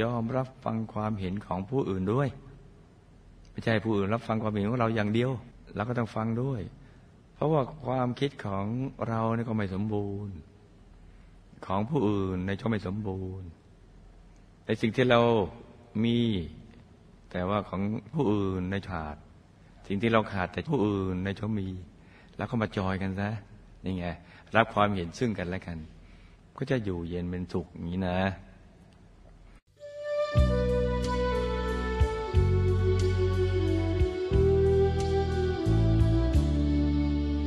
ยอมรับฟังความเห็นของผู้อื่นด้วย ไม่ใช่ผู้อื่นรับฟังความเห็นของเราอย่างเดียวเราก็ต้องฟังด้วย เพราะว่าความคิดของเราเนี่ยก็ไม่สมบูรณ์ ของผู้อื่นในชอบไม่สมบูรณ์ ในสิ่งที่เรามี แต่ว่าของผู้อื่นในขาด สิ่งที่เราขาดแต่ผู้อื่นในช่องมี แล้วก็มาจอยกันซะนี่ไงรับความเห็นซึ่งกันและกัน ก็จะอยู่เย็นเป็นสุขอย่างนี้นะ